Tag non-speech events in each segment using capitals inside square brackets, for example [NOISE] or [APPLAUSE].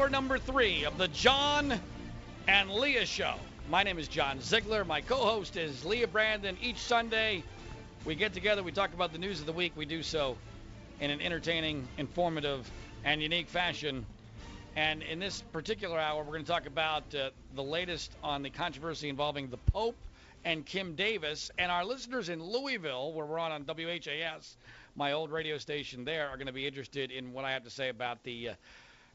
Hour number three of the John and Leah Show. My name is John Ziegler. My co host is Leah Brandon. Each Sunday, we get together, we talk about the news of the week. We do so in an entertaining, informative, and unique fashion. And in this particular hour, we're going to talk about uh, the latest on the controversy involving the Pope and Kim Davis. And our listeners in Louisville, where we're on on WHAS, my old radio station there, are going to be interested in what I have to say about the uh,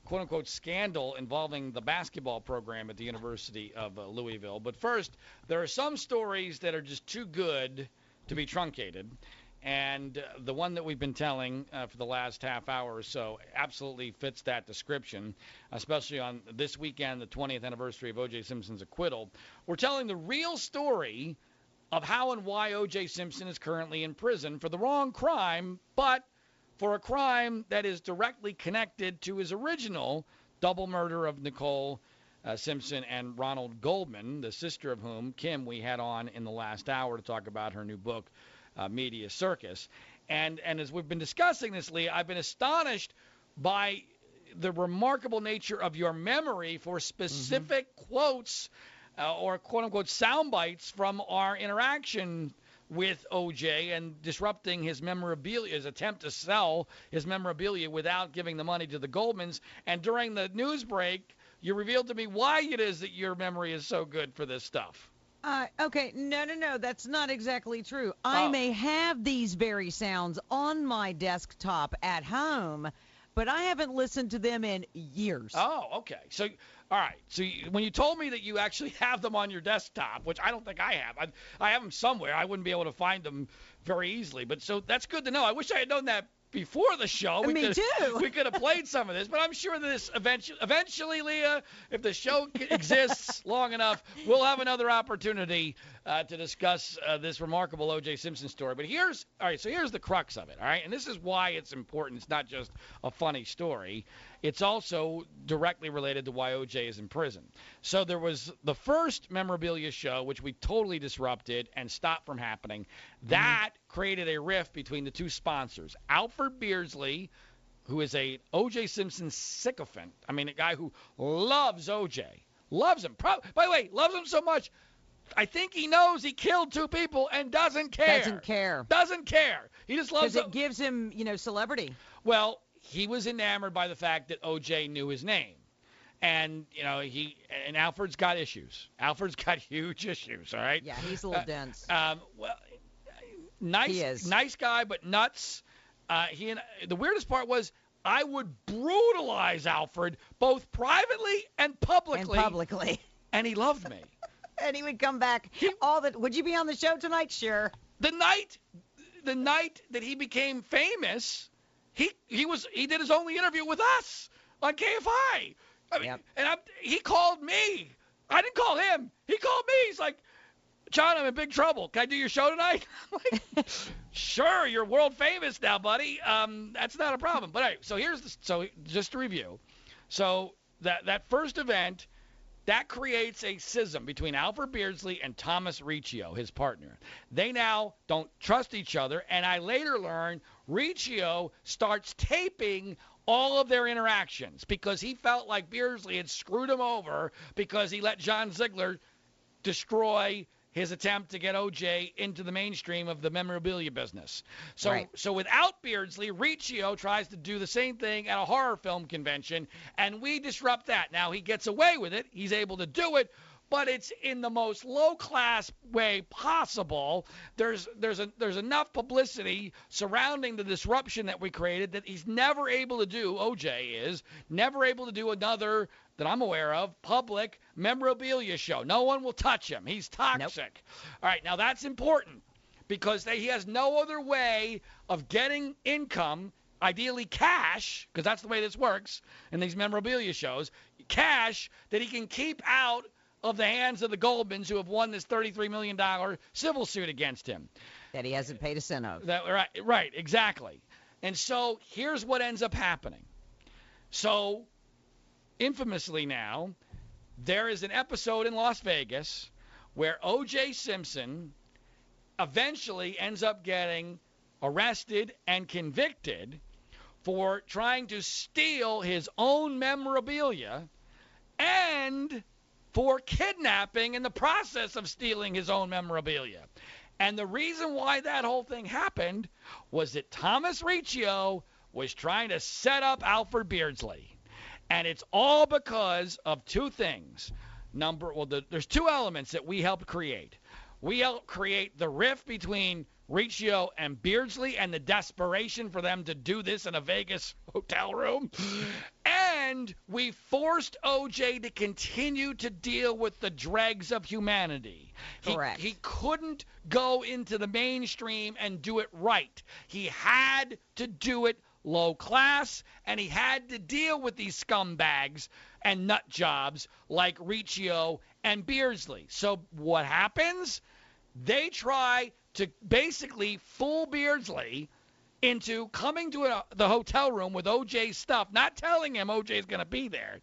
quote unquote scandal involving the basketball program at the University of uh, Louisville. But first, there are some stories that are just too good to be truncated. And uh, the one that we've been telling uh, for the last half hour or so absolutely fits that description, especially on this weekend, the 20th anniversary of O.J. Simpson's acquittal. We're telling the real story of how and why O.J. Simpson is currently in prison for the wrong crime, but for a crime that is directly connected to his original double murder of Nicole uh, Simpson and Ronald Goldman, the sister of whom, Kim, we had on in the last hour to talk about her new book, uh, Media Circus. And, and as we've been discussing this, Lee, I've been astonished by the remarkable nature of your memory for specific mm-hmm. quotes uh, or quote unquote sound bites from our interaction with OJ and disrupting his memorabilia, his attempt to sell his memorabilia without giving the money to the Goldmans. And during the news break, you revealed to me why it is that your memory is so good for this stuff. Uh, okay, no, no, no, that's not exactly true. I Oh. may have these very sounds on my desktop at home, but I haven't listened to them in years. Oh, okay. So, all right. So you, when you told me that you actually [LAUGHS] have them on your desktop, which I don't think I have, I, I have them somewhere. I wouldn't be able to find them very easily. But so that's good to know. I wish I had known that before the show. We Me could, too. We could have played some of this, but I'm sure this eventually, eventually, Leah, if the show exists [LAUGHS] long enough, we'll have another opportunity uh, to discuss uh, this remarkable O.J. Simpson story. But here's all right. So here's the crux of it. All right, and this is why it's important. It's not just a funny story. It's also directly related to why O.J. is in prison. So there was the first memorabilia show, which we totally disrupted and stopped from happening. That created a rift between the two sponsors, Alfred Beardsley, who is a O.J. Simpson sycophant. I mean, a guy who loves O.J. Loves him. Pro- By the way, loves him so much. I think he knows he killed two people and doesn't care. Doesn't care. Doesn't care. He just loves Because it. it gives him, you know, celebrity. Well, he was enamored by the fact that OJ knew his name. And, you know, he and Alfred's got issues. Alfred's [LAUGHS] got huge issues, all right? Yeah, he's a little Uh, dense. Um, well, nice, He nice guy, but nuts. Uh, he and the weirdest part was I would brutalize Alfred both privately and and publicly, publicly. and he loved me. [LAUGHS] and he would come back. All that. Would you be on the show tonight? Sure. the night the night that he became famous, he he was he did his only interview with us on KFI. I mean, Yep. and I'm, he called me. I didn't call him. He called me. He's like, John, I'm in big trouble. Can I do your show tonight? [LAUGHS] Like, sure, you're world famous now, buddy. Um, that's not a problem. But anyway, so here's the, so just to review. So that that first event, that creates a schism between Alfred Beardsley and Thomas Riccio, his partner. They now don't trust each other, and I later learn Riccio starts taping all of their interactions because he felt like Beardsley had screwed him over because he let John Ziegler destroy his attempt to get OJ into the mainstream of the memorabilia business. So Right. so without Beardsley, Riccio tries to do the same thing at a horror film convention and we disrupt that. Now he gets away with it. He's able to do it, but it's in the most low class way possible. There's there's a, there's enough publicity surrounding the disruption that we created that he's never able to do. OJ is never able to do another that I'm aware of public memorabilia show. No one will touch him. He's toxic. All right, now that's important because they, he has no other way of getting income, ideally cash, because that's the way this works in these memorabilia shows, cash that he can keep out of the hands of the Goldmans who have won this $33 million civil suit against him. That he hasn't paid a cent of. That, right, right, exactly. And so here's what ends up happening. So, infamously now, there is an episode in Las Vegas where O.J. Simpson eventually ends up getting arrested and convicted for trying to steal his own memorabilia and for kidnapping in the process of stealing his own memorabilia. And the reason why that whole thing happened was that Thomas Riccio was trying to set up Alfred Beardsley. And it's all because of two things. Number well, the, there's two elements that we helped create. We helped create the rift between Riccio and Beardsley and the desperation for them to do this in a Vegas [LAUGHS] hotel room. And we forced OJ to continue to deal with the dregs of humanity. He, Correct. He couldn't go into the mainstream and do it right. He had to do it low class, and he had to deal with these scumbags and nut jobs like Riccio and Beardsley. So what happens? They try to basically fool Beardsley into coming to a, the hotel room with OJ's stuff, not telling him OJ's going to be there.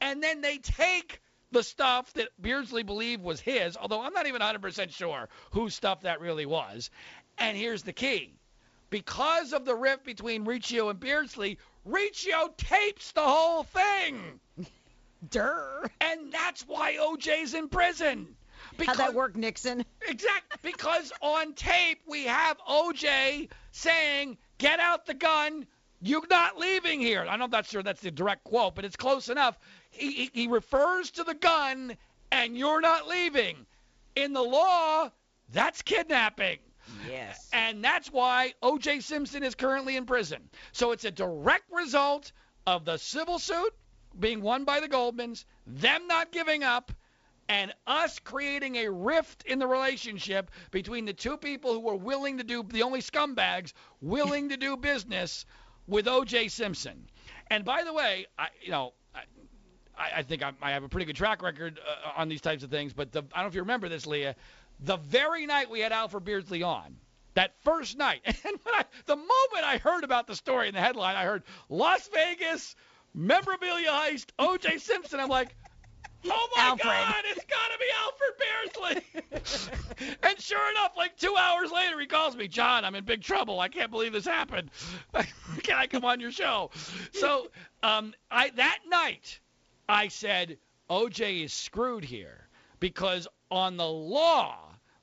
And then they take the stuff that Beardsley believed was his, although I'm not even 100% sure whose stuff that really was. And here's the key. Because of the rift between Riccio and Beardsley, Riccio tapes the whole thing. [LAUGHS] Durr. And that's why OJ's in prison. How'd that work, Nixon? Exactly. Because on tape we have OJ saying, "Get out the gun. You're not leaving here." I'm not sure that's the direct quote, but it's close enough. He, he, he refers to the gun, and you're not leaving. In the law, that's kidnapping. Yes. And that's why O.J. Simpson is currently in prison. So it's a direct result of the civil suit being won by the Goldmans, them not giving up, and us creating a rift in the relationship between the two people who were willing to do the only scumbags willing to do business with O.J. Simpson. And by the way, I you know. I, think I, I have a pretty good track record uh, on these types of things, but the, I don't know if you remember this, Leah. The very night we had Alfred Beardsley on, that first night, [LAUGHS] and I, the moment I heard about the story in the headline, I heard Las Vegas memorabilia heist, O.J. Simpson. I'm like, oh my Alfred. God, it's got to be Alfred Beardsley. [LAUGHS] and sure enough, like two hours later, he calls me, John, I'm in big trouble. I can't believe this happened. [LAUGHS] Can I come on your show? So um, I that night, I said, OJ is screwed here because on the law,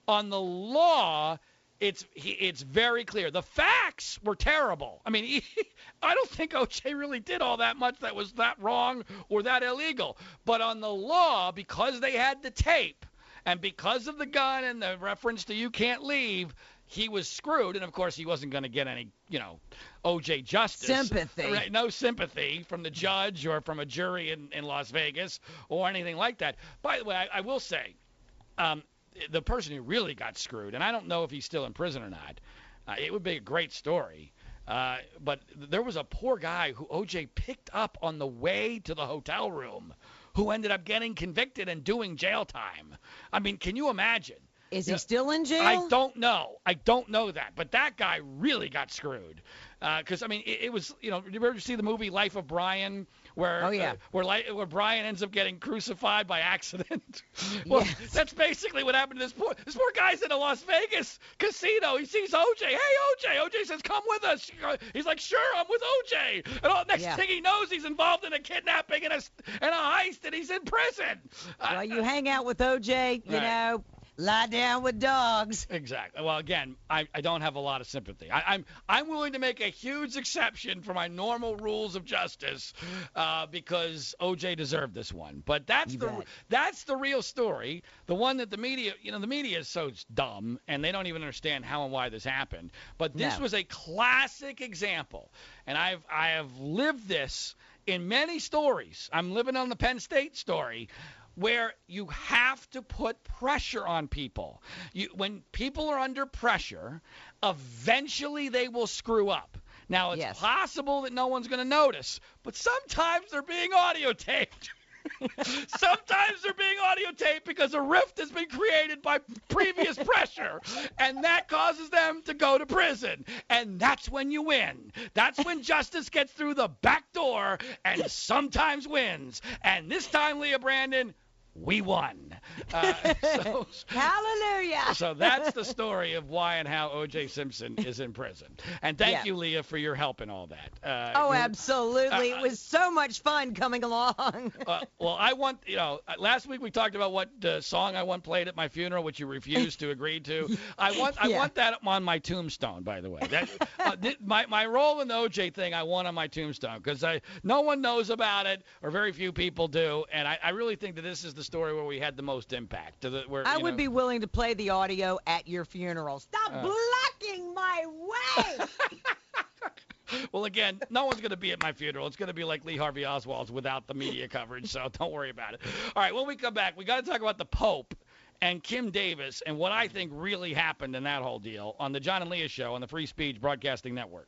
on the law, it's he, it's very clear. The facts were terrible. I mean, he, [LAUGHS] I don't think OJ really did all that much that was that wrong or that illegal. But on the law, because they had the tape and because of the gun and the reference to you can't leave, he was screwed. And of course, he wasn't going to get any, you know, OJ justice. Sympathy. Right, no sympathy from the judge or from a jury in, in Las Vegas or anything like that. By the way, I, I will say, um, the person who really got screwed, and I don't know if he's still in prison or not. Uh, it would be a great story. Uh, but there was a poor guy who OJ picked up on the way to the hotel room who ended up getting convicted and doing jail time. I mean, can you imagine? Is he still in jail? I don't know. I don't know that. But that guy really got screwed. Because I mean, it, it was you know, did you ever see the movie Life of Brian, where Oh, yeah. uh, where li- where Brian ends up getting crucified by accident? [LAUGHS] well, Yes. that's basically what happened to this poor this poor guy's in a Las Vegas casino. He sees OJ. Hey, OJ. OJ says, "Come with us." He's like, "Sure, I'm with OJ." And all, next Yeah. thing he knows, he's involved in a kidnapping and a and a heist, and he's in prison. Uh, Well, you hang out with OJ, you Right. know, lie down with dogs. Exactly. Well, again, I, I don't have a lot of sympathy. I, I'm I'm willing to make a huge exception for my normal rules of justice uh, because OJ deserved this one. But that's You the bet. that's the real story. The one that the media, you know, the media is so dumb and they don't even understand how and why this happened. But this No. was a classic example, and I've I have lived this in many stories. I'm living on the Penn State story where you have to put pressure on people. You, when people are under pressure, eventually they will screw up. Now, it's Yes. possible that no one's going to notice, but sometimes they're being audio taped. [LAUGHS] Sometimes they're being audio taped because a rift has been created by previous [LAUGHS] pressure, and that causes them to go to prison. And that's when you win. That's when justice gets through the back door and sometimes wins. And this time, Leah Brandon, we won. Uh, so, [LAUGHS] Hallelujah. so that's the story of why and how O.J. Simpson is in prison. And thank Yeah. you, Leah, for your help in all that. Uh, Oh, absolutely. Uh, It was so much fun coming along. [LAUGHS] uh, well, I want you know. uh, Last week we talked about what uh, song I want played at my funeral, which you refused to agree to. [LAUGHS] I want I Yeah. want that on my tombstone. By the way, that uh, th- my my role in the OJ thing I want on my tombstone because I no one knows about it or very few people do, and I, I really think that this is the story where we had the most impact. To the, where, I would know- be willing to play the audio at your funeral. Stop Uh. blocking my way. [LAUGHS] Well, again, no one's going to be at my funeral. It's going to be like Lee Harvey Oswald's without the media coverage, so [LAUGHS] don't worry about it. All right, when we come back, we got to talk about the Pope and Kim Davis and what I think really happened in that whole deal on the John and Leah show on the Free Speech Broadcasting Network.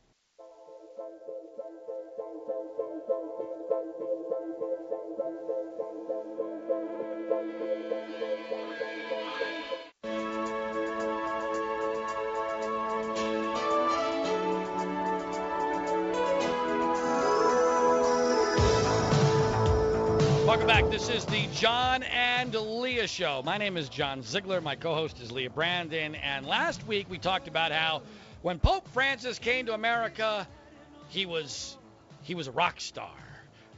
This is the John and Leah Show. My name is John Ziegler. My co-host is Leah Brandon. And last week we talked about how when Pope Francis came to America, he was he was a rock star.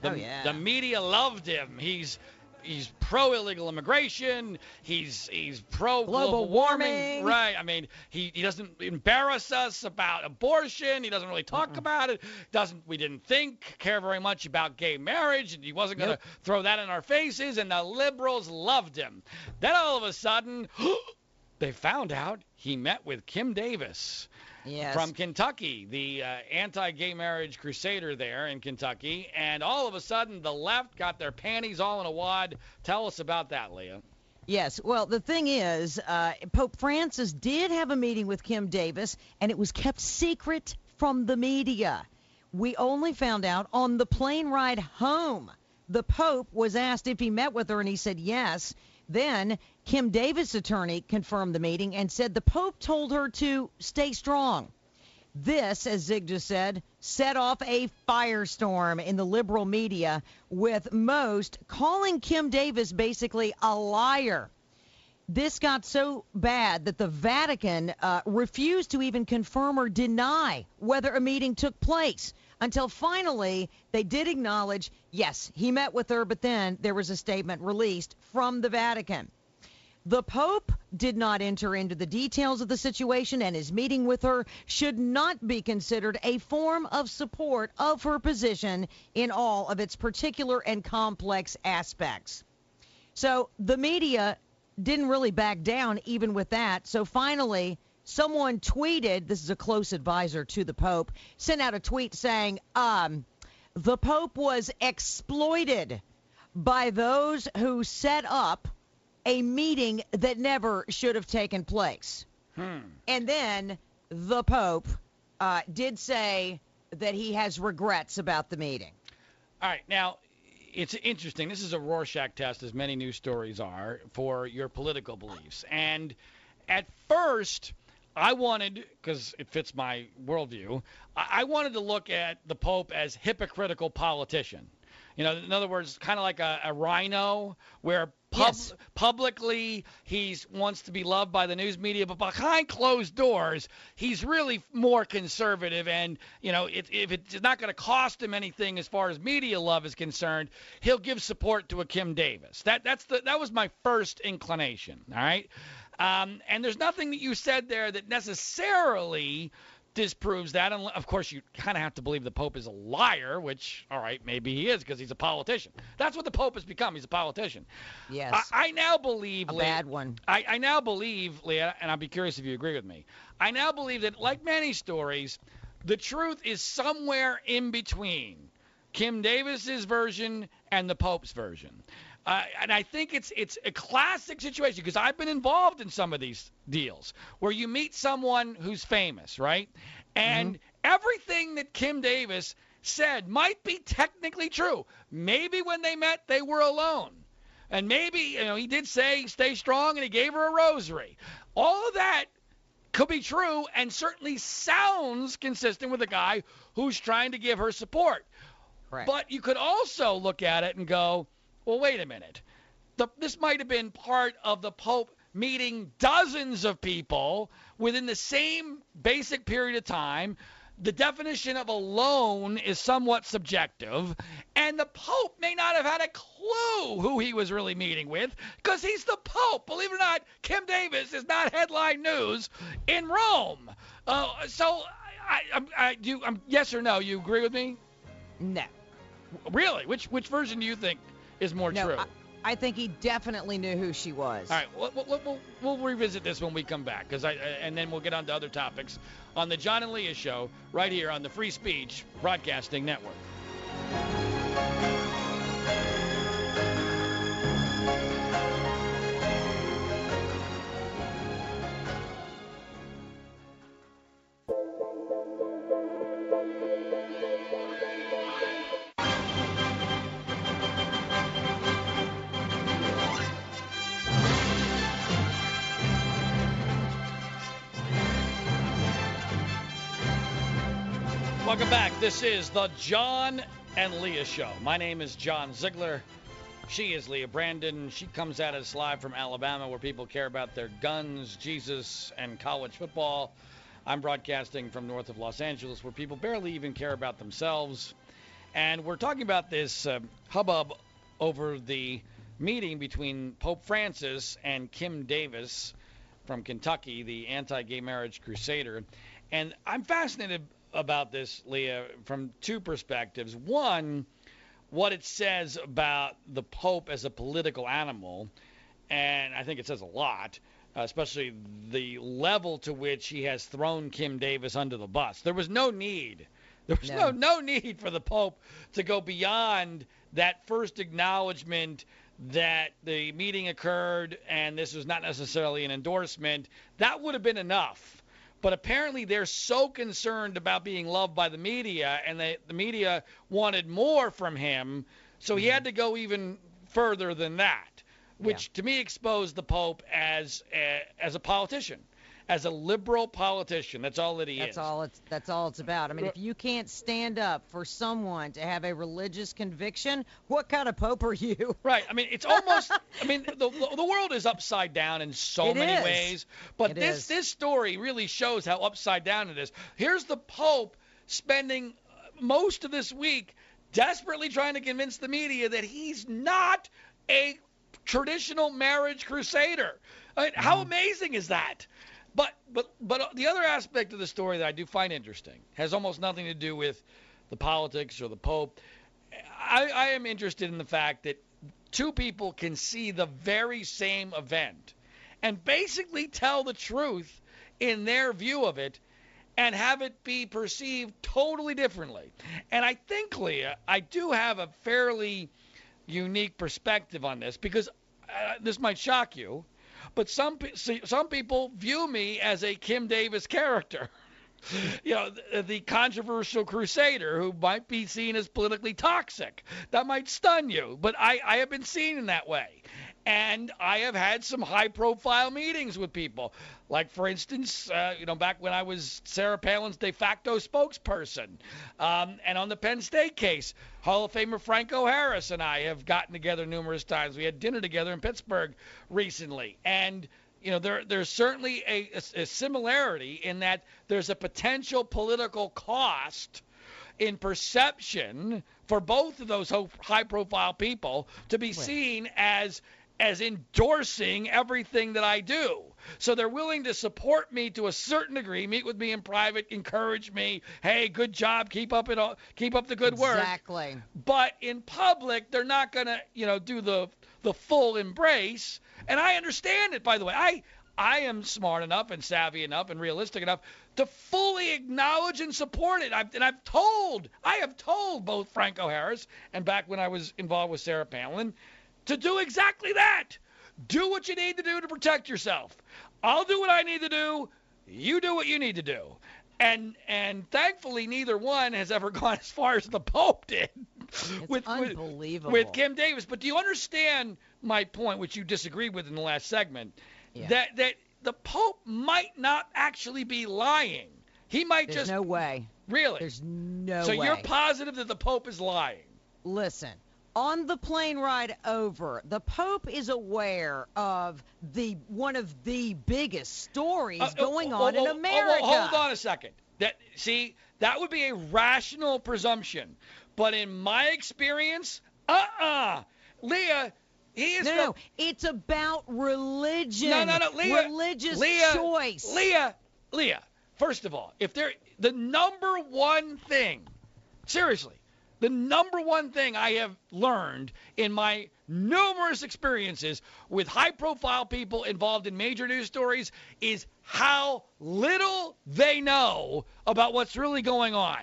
The, Oh, yeah. the media loved him. He's he's pro illegal immigration. He's he's pro Global warming. Right. I mean, he, he doesn't embarrass us about abortion. He doesn't really talk about it. Doesn't we didn't think care very much about gay marriage, and he wasn't going to Nope. throw that in our faces. And the liberals loved him. Then all of a sudden, [GASPS] they found out he met with Kim Davis yes. from Kentucky, the uh, anti-gay marriage crusader there in Kentucky, and all of a sudden the left got their panties all in a wad. Tell us about that, Leah. Yes. Well, the thing is, uh, Pope Francis did have a meeting with Kim Davis, and it was kept secret from the media. We only found out on the plane ride home. The Pope was asked if he met with her, and he said yes. Then Kim Davis' attorney confirmed the meeting and said the Pope told her to stay strong. This, as Zig just said, set off a firestorm in the liberal media, with most calling Kim Davis basically a liar. This got so bad that the Vatican uh, refused to even confirm or deny whether a meeting took place until finally they did acknowledge yes, he met with her, but then there was a statement released from the Vatican. The Pope did not enter into the details of the situation, and his meeting with her should not be considered a form of support of her position in all of its particular and complex aspects. So the media didn't really back down even with that. So finally, someone tweeted this is a close advisor to the Pope sent out a tweet saying, um, the Pope was exploited by those who set up a meeting that never should have taken place. Hmm. And then the Pope uh, did say that he has regrets about the meeting. All right, now it's interesting. This is a Rorschach test, as many news stories are, for your political beliefs. And at first, I wanted, because it fits my worldview, I, I wanted to look at the Pope as hypocritical politician. You know, in other words, kind of like a, a RINO, where pub- Yes. publicly he wants to be loved by the news media, but behind closed doors, he's really more conservative. And you know, if, if it's not going to cost him anything as far as media love is concerned, he'll give support to a Kim Davis. That that's the that was my first inclination. All right, um, and there's nothing that you said there that necessarily disproves that. And of course, you kind of have to believe the Pope is a liar, which, all right, maybe he is because he's a politician. That's what the Pope has become. He's a politician. Yes. I, I now believe, a Leah- bad one. I, I now believe, Leah, and I'll be curious if you agree with me. I now believe that, like many stories, the truth is somewhere in between Kim Davis's version and the Pope's version. Uh, and I think it's it's a classic situation because I've been involved in some of these deals where you meet someone who's famous, right? And everything that Kim Davis said might be technically true. Maybe when they met, they were alone. And maybe, you know, he did say stay strong and he gave her a rosary. All of that could be true and certainly sounds consistent with a guy who's trying to give her support. Correct. But you could also look at it and go, well, wait a minute. the, this might have been part of the Pope meeting dozens of people within the same basic period of time. The definition of alone is somewhat subjective, and the Pope may not have had a clue who he was really meeting with because he's the Pope. Believe it or not, Kim Davis is not headline news in Rome. Uh, so, I, I, I do. I'm yes or no? You agree with me? No. Really? Which which version do you think is more no, true? I, I think he definitely knew who she was. All right, we'll, we'll, we'll, we'll revisit this when we come back, because I and then we'll get on to other topics on the John and Leah Show right here on the Free Speech Broadcasting Network. Welcome back. This is the John and Leah Show. My name is John Ziegler. She is Leah Brandon. She comes at us live from Alabama, where people care about their guns, Jesus, and college football. I'm broadcasting from north of Los Angeles, where people barely even care about themselves. And we're talking about this uh, hubbub over the meeting between Pope Francis and Kim Davis from Kentucky, the anti gay marriage crusader. And I'm fascinated about this, Leah, from two perspectives. One, what it says about the Pope as a political animal, and I think it says a lot, especially the level to which he has thrown Kim Davis under the bus. There was no need. There was no. no no need for the Pope to go beyond that first acknowledgement that the meeting occurred and this was not necessarily an endorsement. That would have been enough but apparently they're so concerned about being loved by the media, and they, the media wanted more from him, so he mm-hmm. had to go even further than that, which yeah. to me exposed the Pope as a, as a politician as a liberal politician. That's all that he that's is. All it's that's all it's about. I mean, if you can't stand up for someone to have a religious conviction, what kind of pope are you? [LAUGHS] Right. I mean, it's almost. I mean, the the world is upside down in so it many is. ways. But it this is. this story really shows how upside down it is. Here's the pope spending most of this week desperately trying to convince the media that he's not a traditional marriage crusader. I mean, How mm-hmm. amazing is that? But but but the other aspect of the story that I do find interesting has almost nothing to do with the politics or the Pope. I, I am interested in the fact that two people can see the very same event and basically tell the truth in their view of it and have it be perceived totally differently. And I think, Leah, I do have a fairly unique perspective on this because uh, this might shock you. But some some people view me as a Kim Davis character. [LAUGHS] you know, the, uh, the, controversial crusader who might be seen as politically toxic. That might stun you, but I, I have been seen in that way. And I have had some high profile meetings with people. Like, for instance, uh, you know, back when I was Sarah Palin's de facto spokesperson. Um, and on the Penn State case, Hall of Famer Franco Harris and I have gotten together numerous times. We had dinner together in Pittsburgh recently. And you know, there, there's certainly a, a, a similarity in that there's a potential political cost in perception for both of those high profile people to be seen as as endorsing everything that I do. So they're willing to support me to a certain degree, meet with me in private, encourage me, hey, good job, keep up it all, keep up the good exactly. work. Exactly. But in public, they're not going to, you know, do the the full embrace. And I understand it by the way. I I am smart enough and savvy enough and realistic enough to fully acknowledge and support it. I've, and I've told, I have told both Franco Harris and back when I was involved with Sarah Palin to do exactly that. Do what you need to do to protect yourself. I'll do what I need to do. You do what you need to do. And and thankfully neither one has ever [LAUGHS] gone as far as the Pope did. With, unbelievable. With, with Kim Davis. But do you understand my point, which you disagreed with in the last segment? Yeah. That that the Pope might not actually be lying. He might There's just no way. Really? There's no so way. you're positive that the Pope is lying? Listen, on the plane ride over, the Pope is aware of the one of the biggest stories Uh, going oh, on oh, in oh, oh, America. hold on a second. That see, that would be a rational presumption, but in my experience, uh-uh, Leah, he is No, no, it's about religion. No, no, no, Leah. Religious Leah, choice. Leah, Leah. First of all, if there, the number one thing, seriously, the number one thing I have learned in my numerous experiences with high-profile people involved in major news stories is how little they know about what's really going on.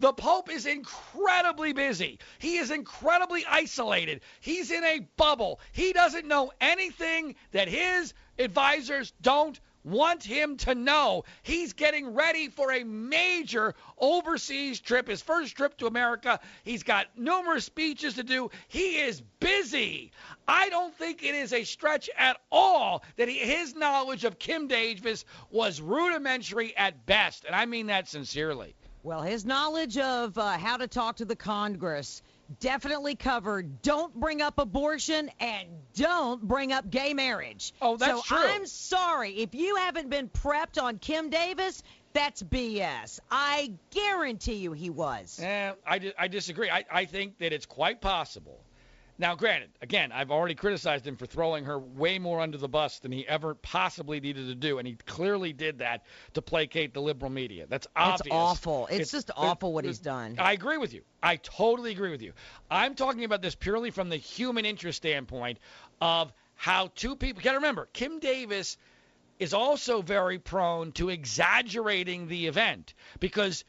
The Pope is incredibly busy. He is incredibly isolated. He's in a bubble. He doesn't know anything that his advisors don't want him to know. He's getting ready for a major overseas trip, his first trip to America. He's got numerous speeches to do. He is busy. I don't think it is a stretch at all that he, his knowledge of Kim Davis was rudimentary at best, and I mean that sincerely. Well, his knowledge of uh, how to talk to the Congress definitely covered don't bring up abortion and don't bring up gay marriage. Oh, that's so true. I'm sorry. If you haven't been prepped on Kim Davis, that's BS. I guarantee you he was. Eh, I, I disagree. I, I think that it's quite possible. Now, granted, again, I've already criticized him for throwing her way more under the bus than he ever possibly needed to do, and he clearly did that to placate the liberal media. That's obvious. It's awful. It's, just awful what he's done. I agree with you. I totally agree with you. I'm talking about this purely from the human interest standpoint of how two people. You got to remember, Kim Davis is also very prone to exaggerating the event because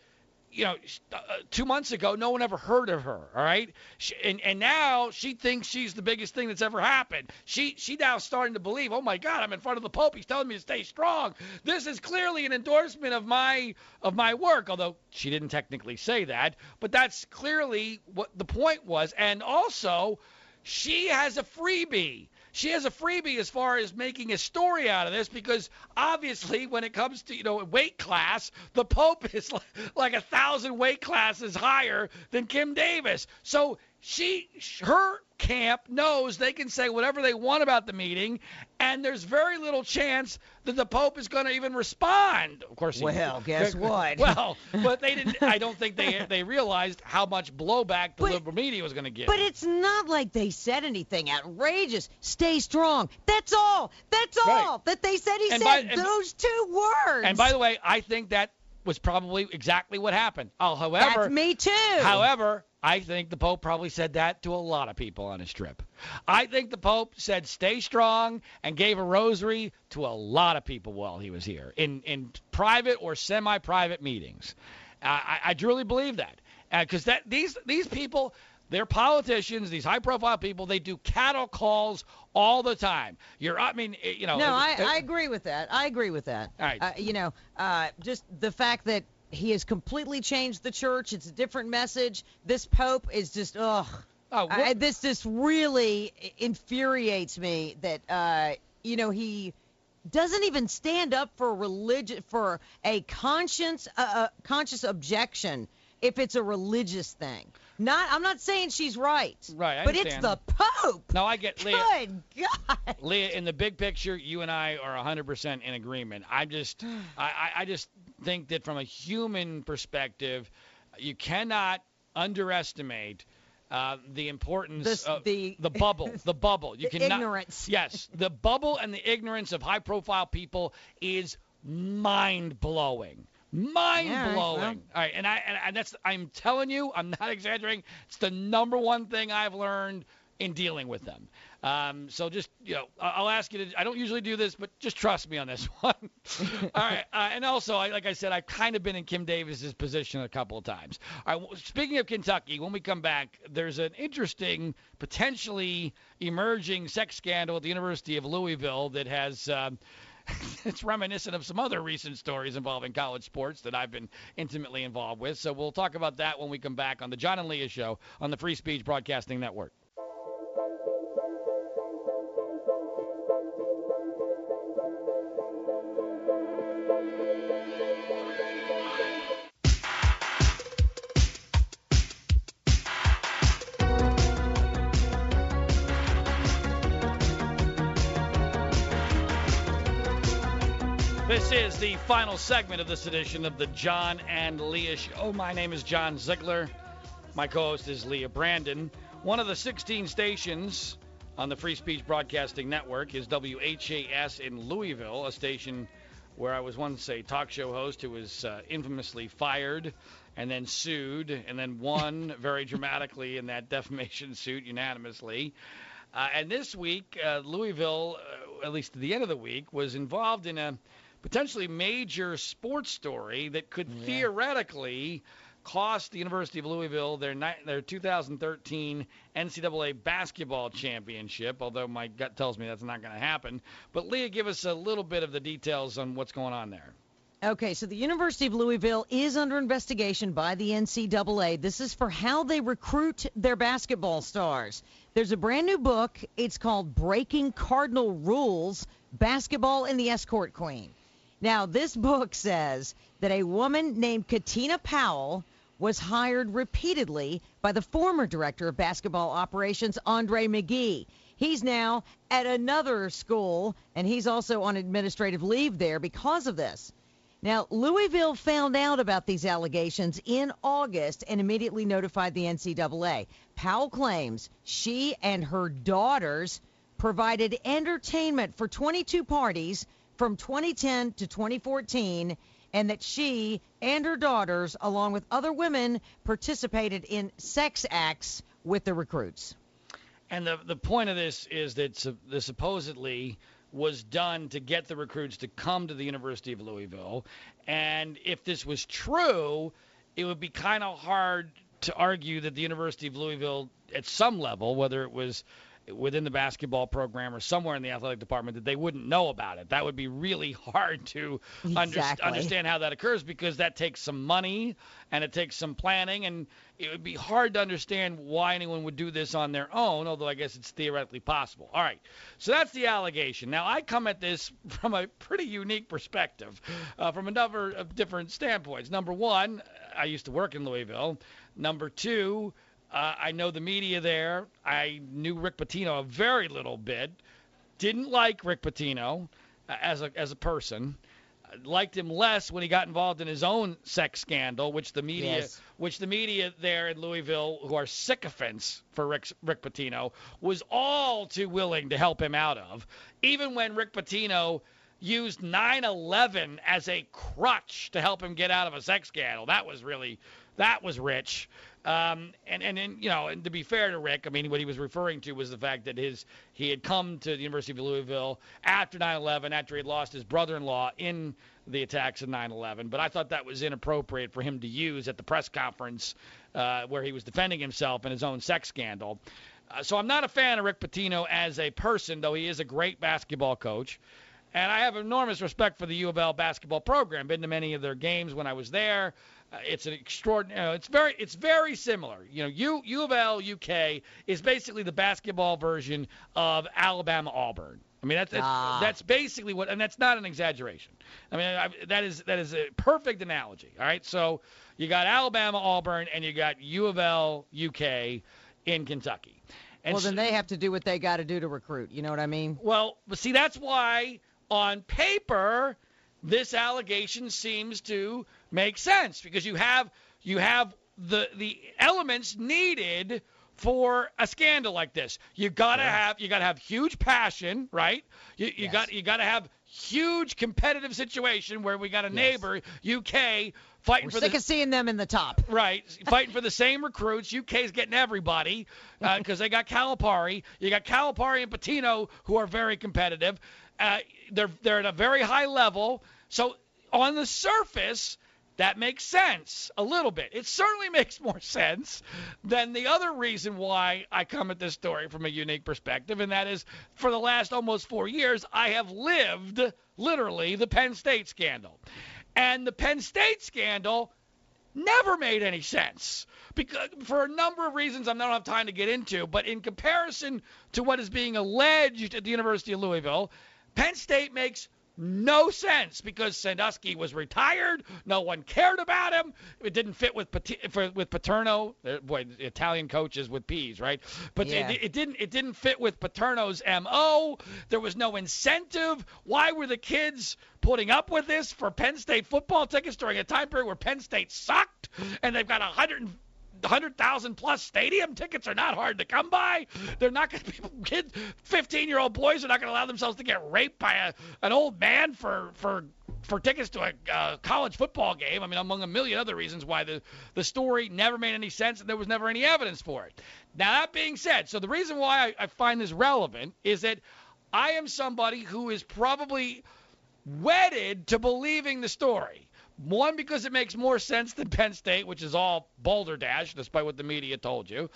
you know, uh, two months ago, no one ever heard of her. All right, she, and and now she thinks she's the biggest thing that's ever happened. She she now starting to believe, oh my God, I'm in front of the Pope. He's telling me to stay strong. This is clearly an endorsement of my of my work. Although she didn't technically say that, but that's clearly what the point was. And also, she has a freebie. She has a freebie as far as making a story out of this because obviously when it comes to you know weight class, the Pope is like, [LAUGHS] like a thousand weight classes higher than Kim Davis. So she her camp knows they can say whatever they want about the meeting, and there's very little chance that the Pope is going to even respond. Of course, he- Well, [LAUGHS] guess what? Well, but they didn't. I don't think they [LAUGHS] they realized how much blowback the But- liberal media was going to get. But it's not like they said anything outrageous. Stay strong. That's all. That's Right. all that they said. He And said by- those two words. And by the way, I think that was probably exactly what happened. Oh, however, that's me too. however, I think the Pope probably said that to a lot of people on his trip. I think the Pope said stay strong and gave a rosary to a lot of people while he was here in in private or semi-private meetings. I, I, truly believe that because that these these people. They're politicians, these high-profile people. They do cattle calls all the time. You're, I mean, you know. no, I, I agree with that. I agree with that. All right. Uh, you know, uh, just the fact that he has completely changed the church. It's a different message. This pope is just ugh. Oh, I, this just really infuriates me that uh, you know he doesn't even stand up for religion for a conscience uh, uh, conscious objection if it's a religious thing. Not I'm not saying she's right. Right, I but it's understand. the pope. no, I get Leah. Good God. Leah, in the big picture, you and I are 100% in agreement. I'm just, [SIGHS] I, I- I just think that from a human perspective, you cannot underestimate uh, the importance This- of the- the bubble. [LAUGHS] The bubble. You The cannot. ignorance. Yes, the bubble and the ignorance of high-profile people is mind blowing. Mind blowing. well. All right, and I and, and that's I'm telling you, I'm not exaggerating. It's the number one thing I've learned in dealing with them. Um, so just you know, I'll ask you to. I don't usually do this, but just trust me on this [LAUGHS] one. All right, uh, and also, I, like I said, I've kind of been in Kim Davis's position a couple of times. All right, speaking of Kentucky, when we come back, there's an interesting, potentially emerging sex scandal at the University of Louisville that has. Um, [LAUGHS] it's reminiscent of some other recent stories involving college sports that I've been intimately involved with. So we'll talk about that when we come back on the John and Leah Show on the Free Speech Broadcasting Network. Final segment of this edition of the John and Leah Show. My name is John Ziegler. My co host is Leah Brandon. One of the 16 stations on the Free Speech Broadcasting Network is WHAS in Louisville, a station where I was once a talk show host who was uh, infamously fired and then sued and then won [LAUGHS] very dramatically in that defamation suit unanimously. Uh, and this week, uh, Louisville, uh, at least at the end of the week, was involved in a potentially major sports story that could yeah. theoretically cost the University of Louisville their their 2013 NCAA basketball championship. Although my gut tells me that's not going to happen. But Leah, give us a little bit of the details on what's going on there. Okay, so the University of Louisville is under investigation by the NCAA. This is for how they recruit their basketball stars. There's a brand new book. It's called Breaking Cardinal Rules Basketball and the Escort Queen. Now, this book says that a woman named Katina Powell was hired repeatedly by the former director of basketball operations, Andre McGee. He's now at another school, and he's also on administrative leave there because of this. Now, Louisville found out about these allegations in August and immediately notified the NCAA. Powell claims she and her daughters provided entertainment for 22 parties from 2010 to 2014 and that she and her daughters, along with other women, participated in sex acts with the recruits. And the the point of this is that the supposedly was done to get the recruits to come to the University of Louisville. And if this was true, it would be kind of hard to argue that the University of Louisville, at some level, whether it was within the basketball program or somewhere in the athletic department that they wouldn't know about it. That would be really [LAUGHS] hard to exactly. under, understand how that occurs because that takes some money and it takes some planning and it would be hard to understand why anyone would do this on their own, although I guess it's theoretically possible. All right, so that's the allegation. Now, I come at this [LAUGHS] from a pretty unique perspective, uh, from a number of different standpoints. Number one, I used to work in Louisville. Number two, uh, I know the media there. I knew Rick Pitino a very little bit. Didn't like Rick Pitino uh, as a as a person. Liked him less when he got involved in his own sex scandal, which the media, yes. which the media there in Louisville, who are sycophants for Rick, Rick Pitino, was all too willing to help him out of. Even when Rick Pitino used 9/11 as a crutch to help him get out of a sex scandal, that was really that was rich. Um, and, and, and, you know, and to be fair to Rick, I mean, what he was referring to was the fact that his he had come to the University of Louisville after 9/11, after he had lost his brother-in-law in the attacks of 9/11. But I thought that was inappropriate for him to use at the press conference uh, where he was defending himself in his own sex scandal. Uh, so I'm not a fan of Rick Pitino as a person, though he is a great basketball coach. And I have enormous respect for the U of L basketball program. Been to many of their games when I was there. Uh, it's an extraordinary. It's very. It's very similar. You know, U U of L UK is basically the basketball version of Alabama Auburn. I mean, that's that's, ah. that's basically what, and that's not an exaggeration. I mean, I, that is that is a perfect analogy. All right, so you got Alabama Auburn, and you got U of L UK in Kentucky. And well, then they have to do what they got to do to recruit. You know what I mean? Well, see, that's why on paper this allegation seems to make sense because you have you have the the elements needed for a scandal like this. You gotta yeah. have you gotta have huge passion, right? You you yes. got you gotta have huge competitive situation where we got a yes. neighbor UK fighting We're for sick the of seeing them in the top. Right, fighting for the same recruits. UK's getting everybody because uh, [LAUGHS] they got Calipari. You got Calipari and Pitino who are very competitive. Uh, they're they're at a very high level. So on the surface, that makes sense a little bit. It certainly [LAUGHS] makes more sense than the other reason why I come at this story from a unique perspective, and that is for the last almost four years, I have lived literally the Penn State scandal. And the Penn State scandal never made any sense because for a number of reasons I don't have time to get into, but in comparison to what is being alleged at the University of Louisville, Penn State makes no sense because Sandusky was retired. No one cared about him. It didn't fit with for, with Paterno. Boy, Italian coaches with peas, right? But yeah. it, it, didn't it didn't fit with Paterno's mo. There was no incentive. Why were the kids putting up with this for Penn State football tickets during a time period where Penn State sucked and they've got a hundred 100,000 plus stadium tickets are not hard to come by. They're not going to be kids, 15 year old boys are not going to allow themselves to get raped by a, an old man for for for tickets to a uh, college football game. I mean, among a million other reasons why the the story never made any sense and there was never any evidence for it. Now that being said, so the reason why I, I find this relevant is that I am somebody who is probably wedded to believing the story. One, because it makes more sense than Penn State, which is all Boulder Dash, despite what the media told you.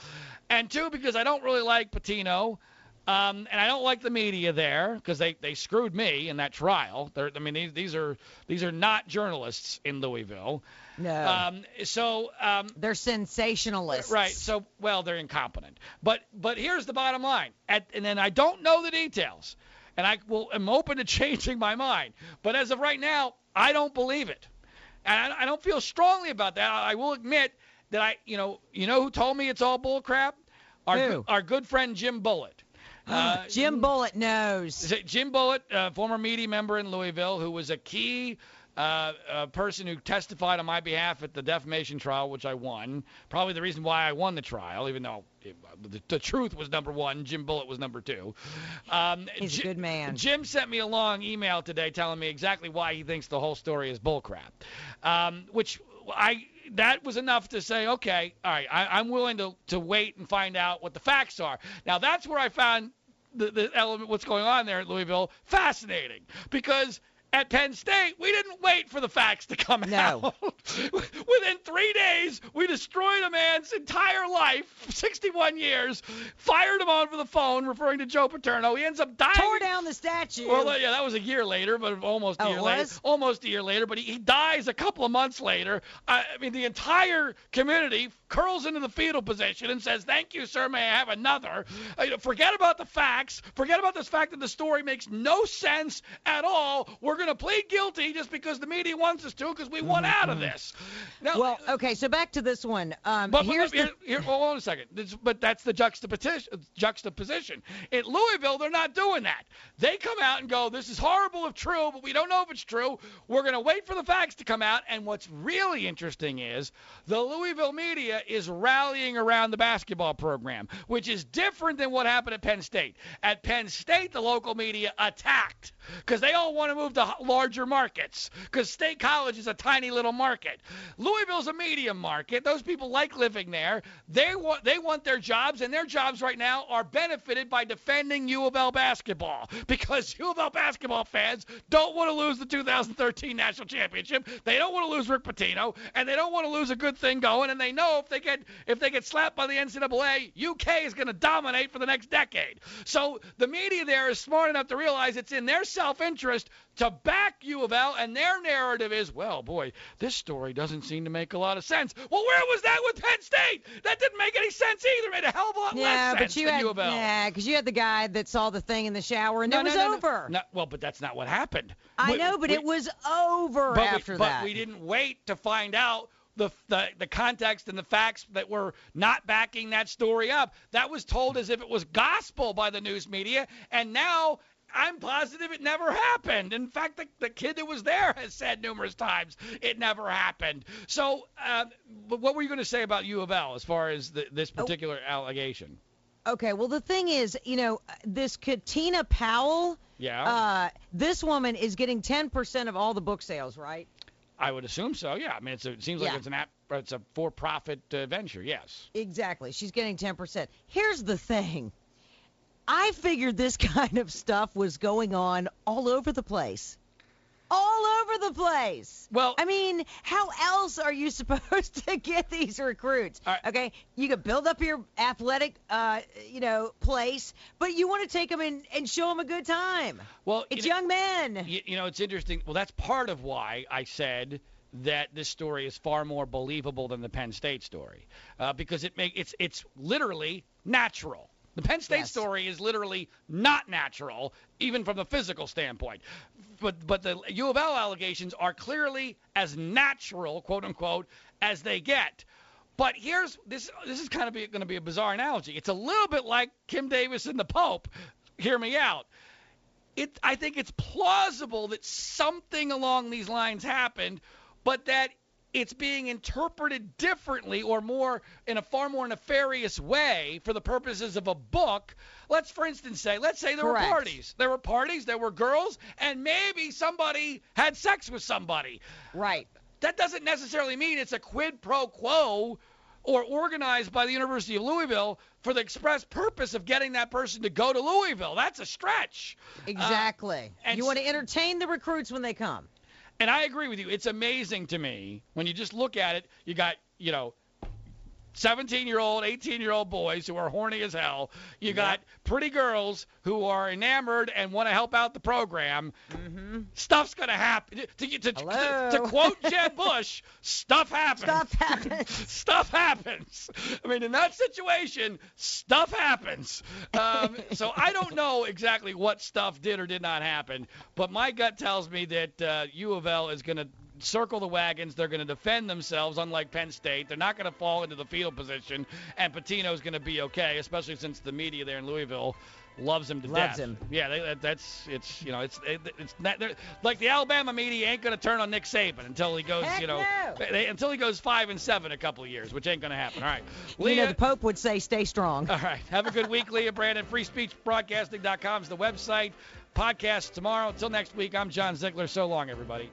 And two, because I don't really like Pitino. Um, and I don't like the media there because they, they screwed me in that trial. They're, I mean, these, these are these are not journalists in Louisville. No. Um, so um, they're sensationalists. Right. So well, they're incompetent. But but here's the bottom line. At, and then I don't know the details, and I will am open to [LAUGHS] changing my mind. But as of right now, I don't believe it. And I, I don't feel strongly about that. I, I will admit that I, you know, you know who told me it's all bull crap? Our, Who? our good friend Jim Bullitt. [GASPS] Uh, Jim Bullitt knows. Jim Bullitt, uh, former media member in Louisville, who was a key uh, a person who testified on my behalf at the defamation trial, which I won. Probably the reason why I won the trial, even though it, the, the, truth was number one, Jim Bullitt was number two. Um, He's J- a good man. Jim sent me a long email today telling me exactly why he thinks the whole story is bullcrap, um, which I that was enough to say, okay, all right, I, I'm willing to, to wait and find out what the facts are. Now that's where I found the, the element, what's going on there at Louisville, fascinating because at Penn State, we didn't wait for the facts to come no. out. [LAUGHS] Within three days, we destroyed a man's entire life, 61 years, fired him over the phone, referring to Joe Paterno. He ends up dying. Tore down the statue. Well, yeah, that was a year later, but almost a oh, year later. Almost a year later, but he, he dies a couple of months later. I, I mean, the entire community curls into the fetal position and says, "Thank you, sir. May I have another?" Uh, forget about the facts. Forget about this fact that the story makes no sense at all. We're going to plead guilty just because the media wants us to, because we want mm-hmm. out of this. Now, well, okay. So back to this one. Um, but, here's but, here, the... here, hold on a second. This, but that's the juxtaposition. Juxtaposition. At Louisville, they're not doing that. They come out and go, "This is horrible if true, but we don't know if it's true. We're going to wait for the facts to come out." And what's really interesting is the Louisville media is rallying around the basketball program, which is different than what happened at Penn State. At Penn State, the local media attacked because they all want to move to larger markets because State College is a tiny little market. Louisville's a medium market. Those people like living there. They want they want their jobs, and their jobs right now are benefited by defending U of L basketball [LAUGHS] because U of L basketball fans don't want to lose the 2013 national championship. They don't want to lose Rick Pitino, and they don't want to lose a good thing going. And they know if they get if they get slapped by the NCAA, UK is going to dominate for the next decade. So the media there is smart enough to realize it's in their self-interest to back U of L, and their narrative is, well, boy, this story doesn't seem to make a lot of sense. Well, where was that with Penn State? That didn't make any sense either. It made a hell of a lot yeah, less sense you than had, U of L. Yeah, because you had the guy that saw the thing in the shower, and no, it was no, no, over. No, well, but that's not what happened. I We- know, but we- it was over but after we, that. But we didn't wait to find out the, the the context and the facts that were not backing that story up. That was told as if it was gospel by the news media, and now. I'm positive it never happened. In fact, the, the kid that was there has said numerous times it never happened. So, uh, but what were you going to say about U of L as far as the, this Oh. particular allegation? Okay, well the thing is, you know, this Katina Powell, Yeah, uh, this woman is getting 10% of all the book sales, right? I would assume so. Yeah, I mean, it's a, it seems like Yeah. it's an app, it's a for-profit uh, venture. Yes. Exactly. She's getting 10%. Here's the thing. I figured this [LAUGHS] kind of stuff was going on all over the place. All over the place. Well, I mean, how else are you [LAUGHS] supposed to get these recruits? Right. Okay, you can build up your athletic, uh, you know, place, but you want to take them and, and show them a good time. well, It's you know- young men. You, you know, it's interesting. Well, that's part of why I said that this story is far more believable than the Penn State story, uh, because it make it's it's literally natural. The Penn State Yes. story is literally not natural, even from the physical standpoint. But but the U of L allegations are clearly as natural, quote unquote, as they get. But here's this. This is kind of going to be a bizarre analogy. It's a little bit like Kim Davis and the Pope. Hear me out. It. I think it's plausible that something along these lines happened, but that it's being interpreted differently or more in a far more nefarious way for the purposes of a book. Let's, for instance, say, let's say there Correct. were parties. There were parties. There were girls, and maybe somebody had sex with somebody Right. that doesn't necessarily mean it's a quid pro quo or organized by the University of Louisville for the express purpose of getting that person to go to Louisville. That's a stretch. Uh, Exactly. and you want to entertain the recruits when they come. And I agree with you. It's amazing to me when you just look at it. You got, you know, 17 year old, 18 year old boys who are horny as hell. You got pretty girls who are enamored and want to help out the program. Mm-hmm. Stuff's going to happen. To, to, to, to, quote [LAUGHS] Jeb Bush, stuff happens. Stuff happens. [LAUGHS] stuff happens. I mean, in that situation, stuff happens. Um, so I don't [LAUGHS] know exactly what stuff did or did not happen, but my gut tells me that uh, U of L is going to circle the wagons. They're going to defend themselves, unlike Penn State. They're not going to fall into the field position, and Pitino's going to be okay, especially since the media there in Louisville loves him to Loves death. him. Yeah, they, that, that's it's you know it's it, it's not, like the Alabama media ain't going to turn on Nick Saban until he goes Heck you know no. they- until he goes five and seven a couple of years, which ain't going to happen. All right, You know, the Pope would say, stay strong. all right, have a good week, Leah Brandon. FreeSpeechBroadcasting.com is the website. Podcast tomorrow. Until next week, I'm John Ziegler. So long, everybody.